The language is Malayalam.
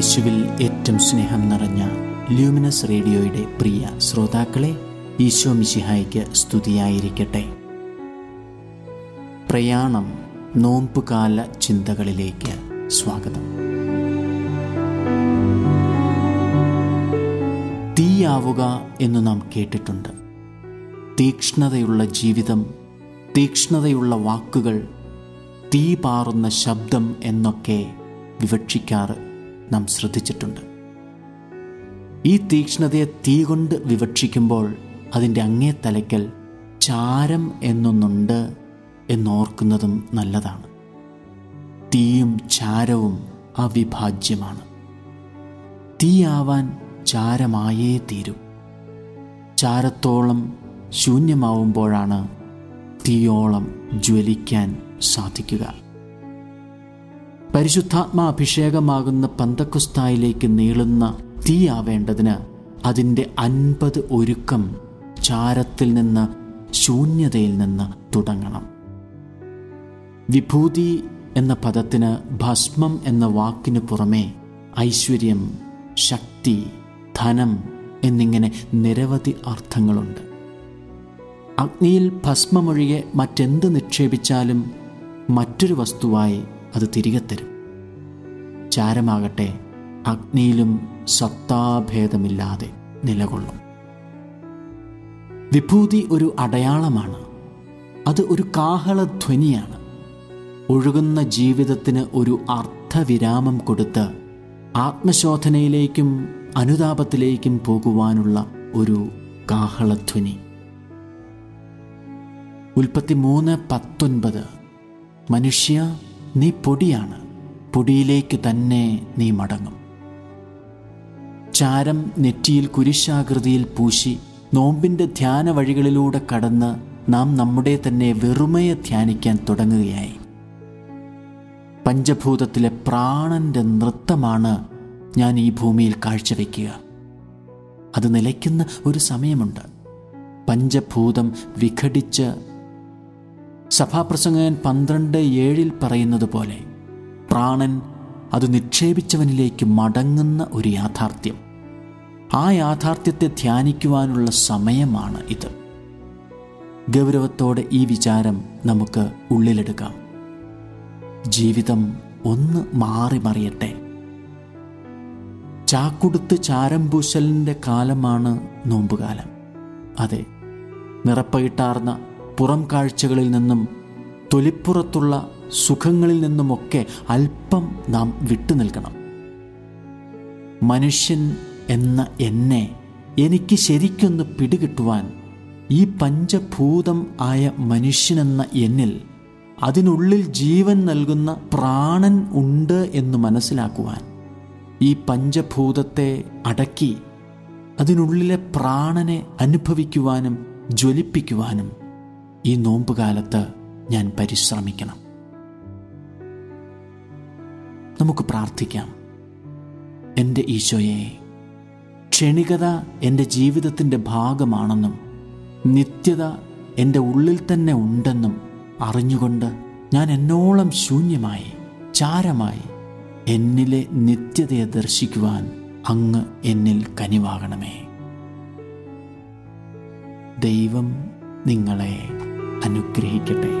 യേശുവിൽ ഏറ്റവും സ്നേഹം നിറഞ്ഞ ല്യൂമിനസ് റേഡിയോയുടെ പ്രിയ ശ്രോതാക്കളെ ഈശോ മിശിഹായ്ക്ക് സ്തുതിയായിരിക്കട്ടെ. പ്രയാണം നോമ്പുകാല ചിന്തകളിലേക്ക് സ്വാഗതം. തീയാവുക എന്ന് നാം കേട്ടിട്ടുണ്ട്. തീക്ഷ്ണതയുള്ള ജീവിതം തീക്ഷ്ണതയുള്ള വാക്കുകൾ തീ പാറുന്ന ശബ്ദം എന്നൊക്കെ വിവക്ഷിക്കാറ് നാം ശ്രദ്ധിച്ചിട്ടുണ്ട്. ഈ തീക്ഷ്ണതയെ തീ കൊണ്ട് വിവക്ഷിക്കുമ്പോൾ അതിന്റെ അങ്ങേ തലയ്ക്കൽ ചാരം എന്നൊന്നുണ്ട് എന്നോർക്കുന്നതും നല്ലതാണ്. തീയും ചാരവും അവിഭാജ്യമാണ്. തീയാവാൻ ചാരമായേ തീരൂ. ചാരത്തോളം ശൂന്യമാവുമ്പോഴാണ് തീയോളം ജ്വലിക്കാൻ സാധിക്കുക. പരിശുദ്ധാത്മാ അഭിഷേകമാകുന്ന പന്തക്കുസ്തായിലേക്ക് നീളുന്ന തീയാവേണ്ടതിന് അതിന്റെ അൻപത് ഒരുക്കം ചാരത്തിൽ നിന്ന് ശൂന്യതയിൽ നിന്ന് തുടങ്ങണം. വിഭൂതി എന്ന പദത്തിന് ഭസ്മം എന്ന വാക്കിന് പുറമേ ഐശ്വര്യം ശക്തി ധനം എന്നിങ്ങനെ നിരവധി അർത്ഥങ്ങളുണ്ട്. അഗ്നിയിൽ ഭസ്മമൊഴികെ മറ്റെന്ത് നിക്ഷേപിച്ചാലും മറ്റൊരു വസ്തുവായി അത് തിരികെ തരും. ചാരമാകട്ടെ അഗ്നിയിലും സത്താഭേദമില്ലാതെ നിലകൊള്ളും. വിഭൂതി ഒരു അടയാളമാണ്. അത് ഒരു കാഹളധ്വനിയാണ്. ഒഴുകുന്ന ജീവിതത്തിന് ഒരു അർത്ഥവിരാമം കൊടുത്ത് ആത്മശോധനയിലേക്കും അനുതാപത്തിലേക്കും പോകുവാനുള്ള ഒരു കാഹളധ്വനി. ഉൽപ്പത്തി മൂന്ന് പത്തൊൻപത്. മനുഷ്യ നീ പൊടിയാണ്. പൊടിയിലേക്ക് തന്നെ നീ മടങ്ങും. ചാരം നെറ്റിയിൽ കുരിശാകൃതിയിൽ പൂശി നോമ്പിന്റെ ധ്യാന വഴികളിലൂടെ കടന്ന് നാം നമ്മുടെ തന്നെ വെറുമയെ ധ്യാനിക്കാൻ തുടങ്ങുകയായി. പഞ്ചഭൂതത്തിലെ പ്രാണന്റെ നൃത്തമാണ് ഞാൻ ഈ ഭൂമിയിൽ കാഴ്ചവെക്കുക. അത് നിലയ്ക്കുന്ന ഒരു സമയമുണ്ട്. പഞ്ചഭൂതം വിഘടിച്ച് സഭാപ്രസംഗൻ പന്ത്രണ്ട് ഏഴിൽ പറയുന്നത് പോലെ പ്രാണൻ അത് നിക്ഷേപിച്ചവനിലേക്ക് മടങ്ങുന്ന ഒരു യാഥാർത്ഥ്യം. ആ യാഥാർത്ഥ്യത്തെ ധ്യാനിക്കുവാനുള്ള സമയമാണ് ഇത്. ഗൗരവത്തോടെ ഈ വിചാരം നമുക്ക് ഉള്ളിലെടുക്കാം. ജീവിതം ഒന്ന് മാറി മറിയട്ടെ. ചാക്കുടുത്ത് ചാരംപൂശലിന്റെ കാലമാണ് നോമ്പുകാലം. അതെ നിറപ്പയിട്ടാർന്ന പുറം കാഴ്ചകളിൽ നിന്നും തൊലിപ്പുറത്തുള്ള സുഖങ്ങളിൽ നിന്നുമൊക്കെ അല്പം നാം വിട്ടുനിൽക്കണം മനുഷ്യൻ എന്ന എന്നെ എനിക്ക് ശരിക്കൊന്ന് പിടികിട്ടുവാൻ ഈ പഞ്ചഭൂതം ആയ മനുഷ്യനെന്ന എന്നിൽ അതിനുള്ളിൽ ജീവൻ നൽകുന്ന പ്രാണൻ ഉണ്ട് എന്ന് മനസ്സിലാക്കുവാൻ ഈ പഞ്ചഭൂതത്തെ അടക്കി അതിനുള്ളിലെ പ്രാണനെ അനുഭവിക്കുവാനും ജ്വലിപ്പിക്കുവാനും ഈ നോമ്പുകാലത്ത് ഞാൻ പരിശ്രമിക്കണം. നമുക്ക് പ്രാർത്ഥിക്കാം. എന്റെ ഈശോയെ ക്ഷണികത എന്റെ ജീവിതത്തിന്റെ ഭാഗമാണെന്നും നിത്യത എന്റെ ഉള്ളിൽ തന്നെ ഉണ്ടെന്നും അറിഞ്ഞുകൊണ്ട് ഞാൻ എന്നോളം ശൂന്യമായി ചാരമായി എന്നിലെ നിത്യതയെ ദർശിക്കുവാൻ അങ്ങ് എന്നിൽ കനിവാകണമേ. ദൈവം നിങ്ങളെ അനുഗ്രഹിക്കട്ടെ.